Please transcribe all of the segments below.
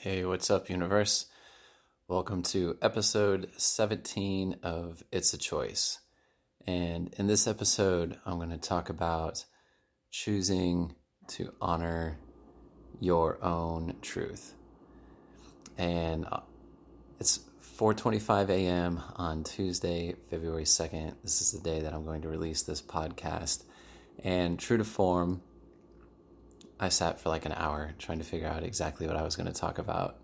Hey, what's up, universe? Welcome to episode 17 of It's a Choice. And in this episode, I'm going to talk about choosing to honor your own truth. And uh, it's 4:25 a.m. on Tuesday, February 2nd. This is the day that I'm going to release this podcast. And true to form, I sat for like an hour trying to figure out exactly what I was going to talk about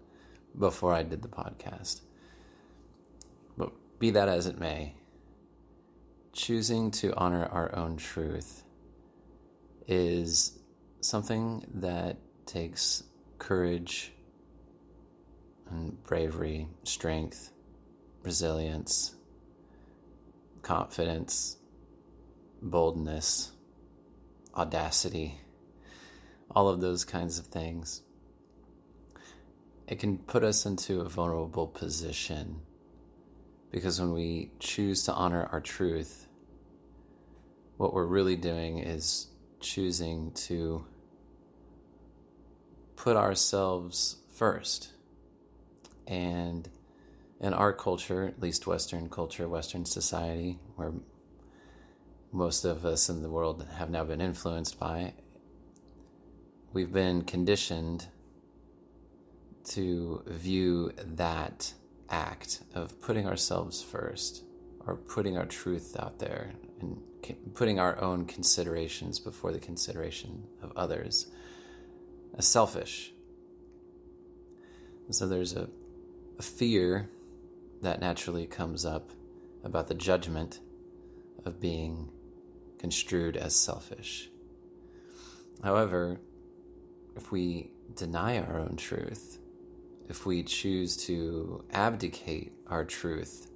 before I did the podcast. But be that as it may, choosing to honor our own truth is something that takes courage and bravery, strength, resilience, confidence, boldness, audacity all of those kinds of things. It can put us into a vulnerable position because when we choose to honor our truth, what we're really doing is choosing to put ourselves first. And in our culture, at least Western culture, Western society, where most of us in the world have now been influenced by, we've been conditioned to view that act of putting ourselves first or putting our truth out there and putting our own considerations before the consideration of others as selfish. And so there's a, a fear that naturally comes up about the judgment of being construed as selfish. However, if we deny our own truth, if we choose to abdicate our truth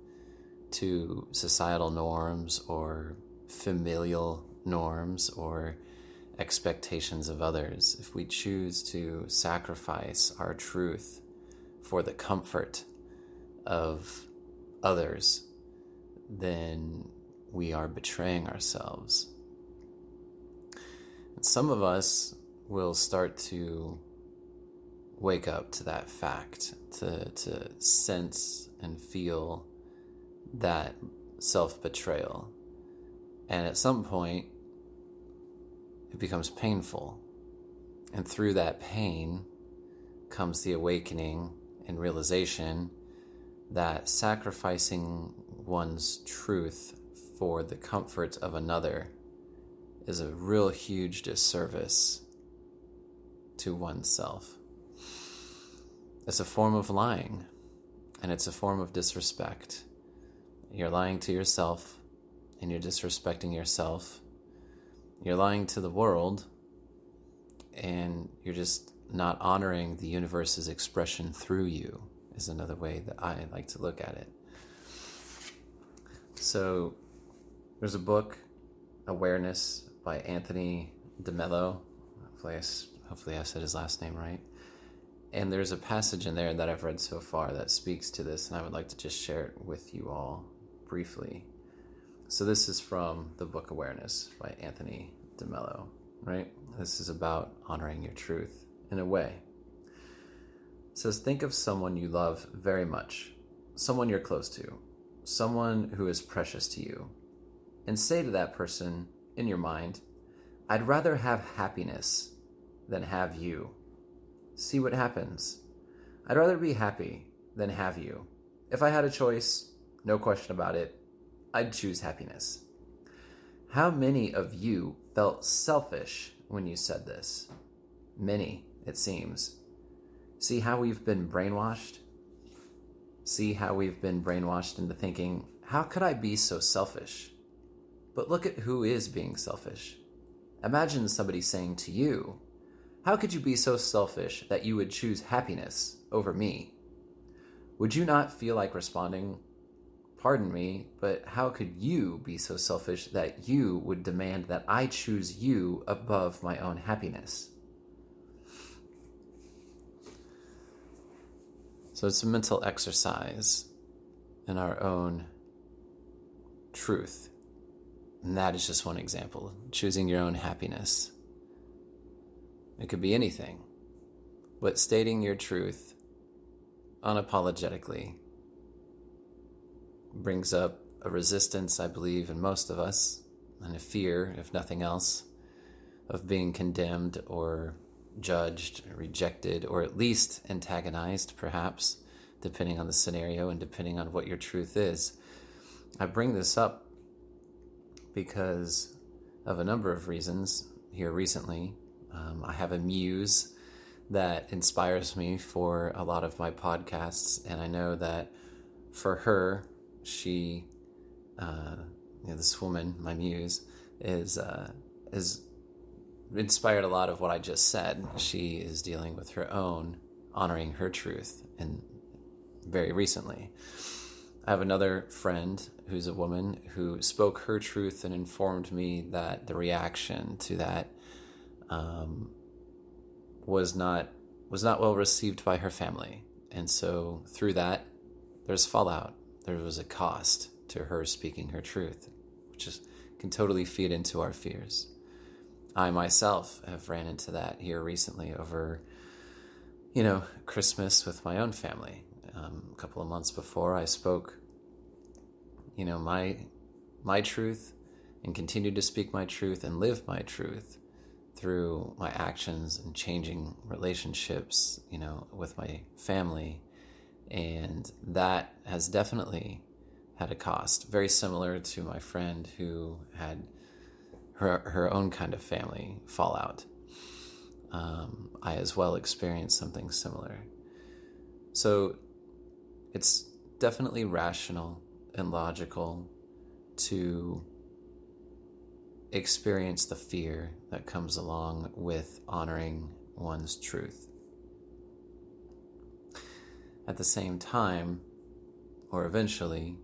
to societal norms or familial norms or expectations of others, if we choose to sacrifice our truth for the comfort of others, then we are betraying ourselves. And some of us will start to wake up to that fact, to, to sense and feel that self betrayal. And at some point, it becomes painful. And through that pain comes the awakening and realization that sacrificing one's truth for the comfort of another is a real huge disservice to oneself. It's a form of lying, and it's a form of disrespect. You're lying to yourself, and you're disrespecting yourself. You're lying to the world, and you're just not honoring the universe's expression through you, is another way that I like to look at it. So, there's a book, Awareness, by Anthony DeMello. Hopefully, I Hopefully, I said his last name right. And there's a passage in there that I've read so far that speaks to this, and I would like to just share it with you all briefly. So, this is from the book Awareness by Anthony DeMello, right? This is about honoring your truth in a way. It says, Think of someone you love very much, someone you're close to, someone who is precious to you, and say to that person in your mind, I'd rather have happiness than have you. See what happens. I'd rather be happy than have you. If I had a choice, no question about it, I'd choose happiness. How many of you felt selfish when you said this? Many, it seems. See how we've been brainwashed? See how we've been brainwashed into thinking, how could I be so selfish? But look at who is being selfish. Imagine somebody saying to you, how could you be so selfish that you would choose happiness over me? Would you not feel like responding, Pardon me, but how could you be so selfish that you would demand that I choose you above my own happiness? So it's a mental exercise in our own truth. And that is just one example choosing your own happiness. It could be anything. But stating your truth unapologetically brings up a resistance, I believe, in most of us, and a fear, if nothing else, of being condemned or judged, rejected, or at least antagonized, perhaps, depending on the scenario and depending on what your truth is. I bring this up because of a number of reasons here recently. Um, I have a muse that inspires me for a lot of my podcasts, and I know that for her, she, uh, you know, this woman, my muse, is uh, is inspired a lot of what I just said. She is dealing with her own honoring her truth, and very recently. I have another friend who's a woman who spoke her truth and informed me that the reaction to that um, was not was not well received by her family, and so through that, there's fallout. There was a cost to her speaking her truth, which is, can totally feed into our fears. I myself have ran into that here recently over, you know, Christmas with my own family. Um, a couple of months before, I spoke, you know, my my truth, and continued to speak my truth and live my truth through my actions and changing relationships, you know, with my family, and that has definitely had a cost. Very similar to my friend who had her her own kind of family fallout. Um, I as well experienced something similar. So it's definitely rational and logical to experience the fear that comes along with honoring one's truth. At the same time, or eventually,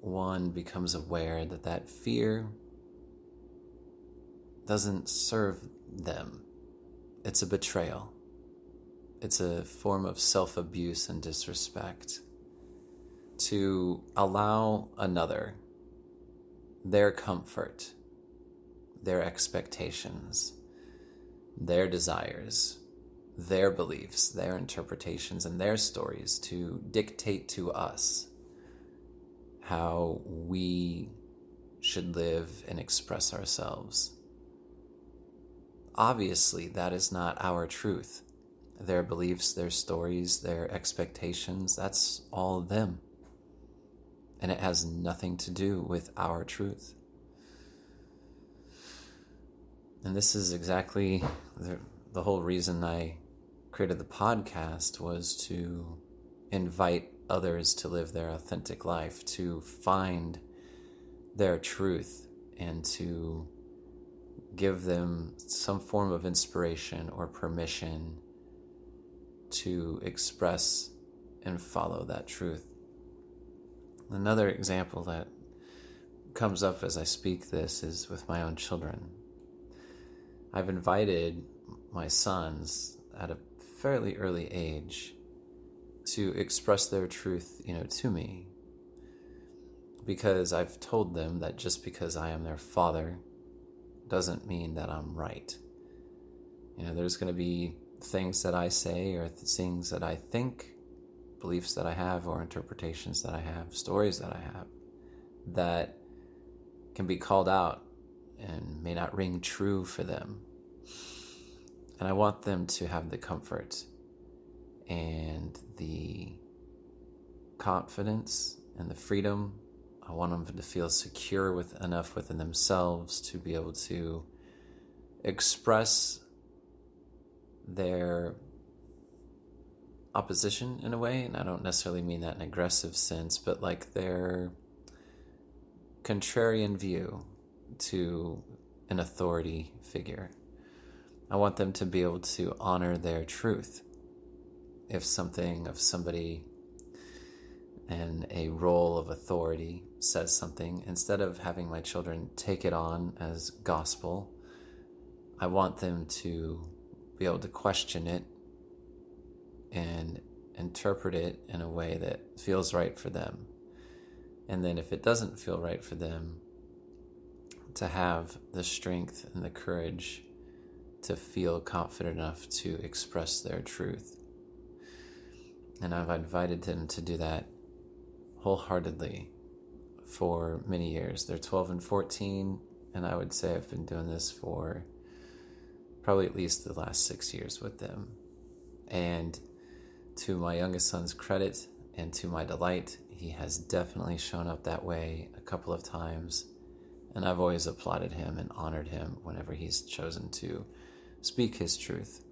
one becomes aware that that fear doesn't serve them. It's a betrayal. It's a form of self abuse and disrespect. To allow another their comfort, their expectations, their desires, their beliefs, their interpretations, and their stories to dictate to us how we should live and express ourselves. Obviously, that is not our truth. Their beliefs, their stories, their expectations, that's all them. And it has nothing to do with our truth. And this is exactly the, the whole reason I created the podcast was to invite others to live their authentic life, to find their truth, and to give them some form of inspiration or permission to express and follow that truth. Another example that comes up as I speak this is with my own children. I've invited my sons at a fairly early age to express their truth, you know, to me. Because I've told them that just because I am their father doesn't mean that I'm right. You know, there's going to be things that I say or things that I think, beliefs that I have, or interpretations that I have, stories that I have that can be called out and may not ring true for them. And I want them to have the comfort and the confidence and the freedom. I want them to feel secure with enough within themselves to be able to express their opposition in a way, and I don't necessarily mean that in an aggressive sense, but like their contrarian view to an authority figure. I want them to be able to honor their truth if something of somebody and a role of authority says something, instead of having my children take it on as gospel, I want them to be able to question it and interpret it in a way that feels right for them. And then if it doesn't feel right for them, to have the strength and the courage to feel confident enough to express their truth. And I've invited them to do that wholeheartedly for many years. They're 12 and 14, and I would say I've been doing this for probably at least the last six years with them. And to my youngest son's credit and to my delight, he has definitely shown up that way a couple of times. And I've always applauded him and honored him whenever he's chosen to speak his truth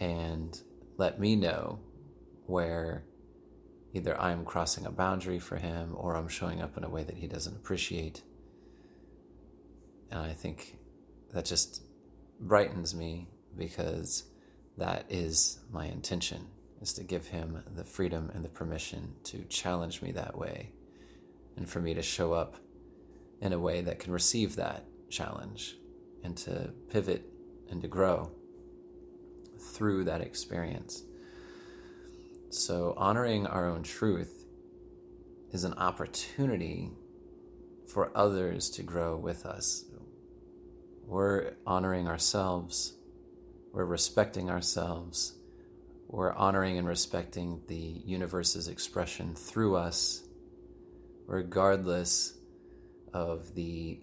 and let me know where either I'm crossing a boundary for him or I'm showing up in a way that he doesn't appreciate. And I think that just brightens me because that is my intention is to give him the freedom and the permission to challenge me that way and for me to show up in a way that can receive that challenge and to pivot and to grow through that experience. So, honoring our own truth is an opportunity for others to grow with us. We're honoring ourselves, we're respecting ourselves, we're honoring and respecting the universe's expression through us, regardless of the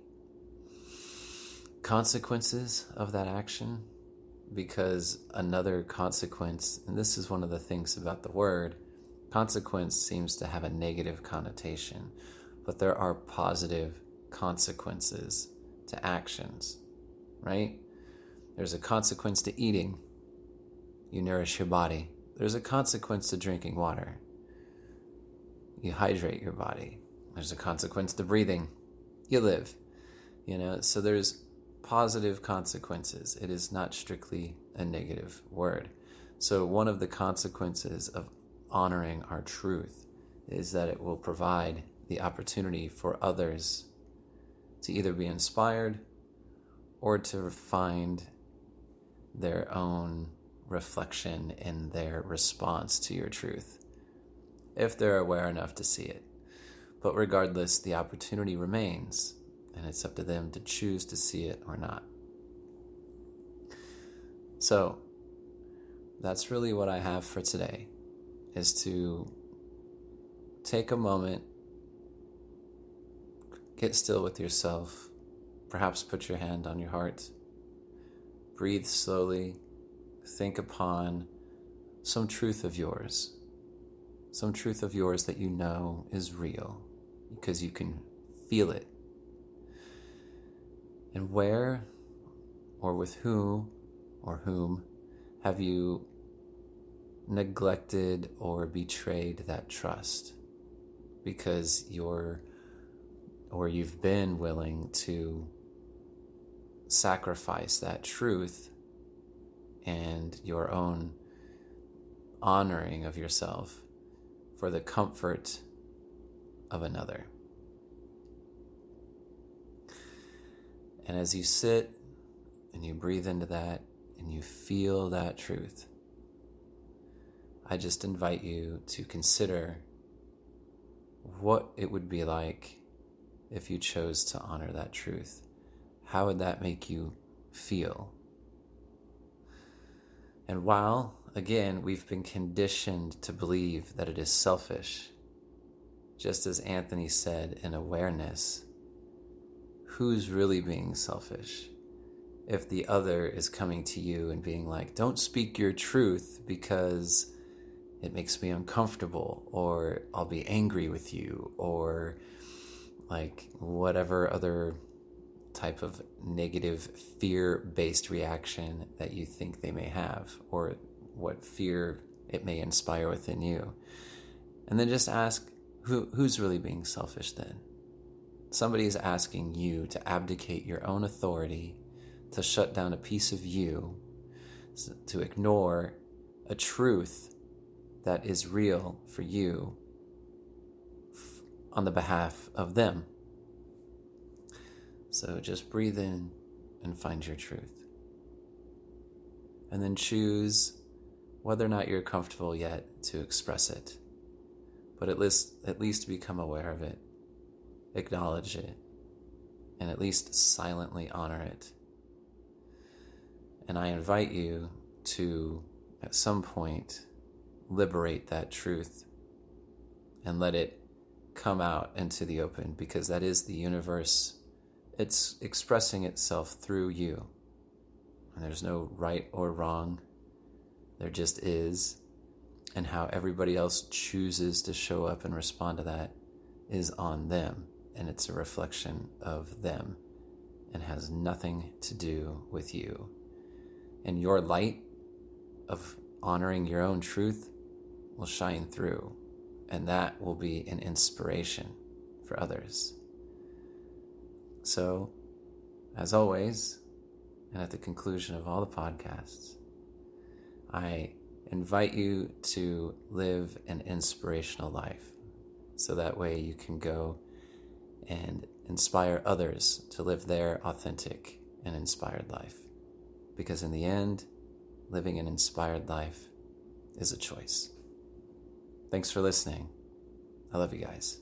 consequences of that action because another consequence, and this is one of the things about the word, consequence seems to have a negative connotation, but there are positive consequences to actions, right? There's a consequence to eating, you nourish your body. There's a consequence to drinking water, you hydrate your body. There's a consequence to breathing, you live. You know, so there's positive consequences. It is not strictly a negative word. So, one of the consequences of honoring our truth is that it will provide the opportunity for others to either be inspired or to find their own reflection in their response to your truth, if they're aware enough to see it. But regardless, the opportunity remains and it's up to them to choose to see it or not. So, that's really what I have for today is to take a moment, get still with yourself, perhaps put your hand on your heart, breathe slowly, think upon some truth of yours, some truth of yours that you know is real because you can feel it and where or with who or whom have you neglected or betrayed that trust? Because you're or you've been willing to sacrifice that truth and your own honoring of yourself for the comfort of another. And as you sit and you breathe into that and you feel that truth, I just invite you to consider what it would be like if you chose to honor that truth. How would that make you feel? And while, again, we've been conditioned to believe that it is selfish, just as Anthony said in awareness, who's really being selfish? If the other is coming to you and being like, don't speak your truth because it makes me uncomfortable, or I'll be angry with you, or like whatever other type of negative fear based reaction that you think they may have, or what fear it may inspire within you. And then just ask, who, who's really being selfish then? Somebody is asking you to abdicate your own authority, to shut down a piece of you, to ignore a truth that is real for you on the behalf of them. So just breathe in and find your truth. And then choose whether or not you're comfortable yet to express it. But at least at least become aware of it acknowledge it, and at least silently honor it. And I invite you to, at some point, liberate that truth and let it come out into the open because that is the universe. It's expressing itself through you. And there's no right or wrong, there just is. And how everybody else chooses to show up and respond to that is on them. And it's a reflection of them and has nothing to do with you. And your light of honoring your own truth will shine through, and that will be an inspiration for others. So, as always, and at the conclusion of all the podcasts, I invite you to live an inspirational life so that way you can go and inspire others to live their authentic and inspired life. Because in the end, living an inspired life is a choice. Thanks for listening. I love you guys.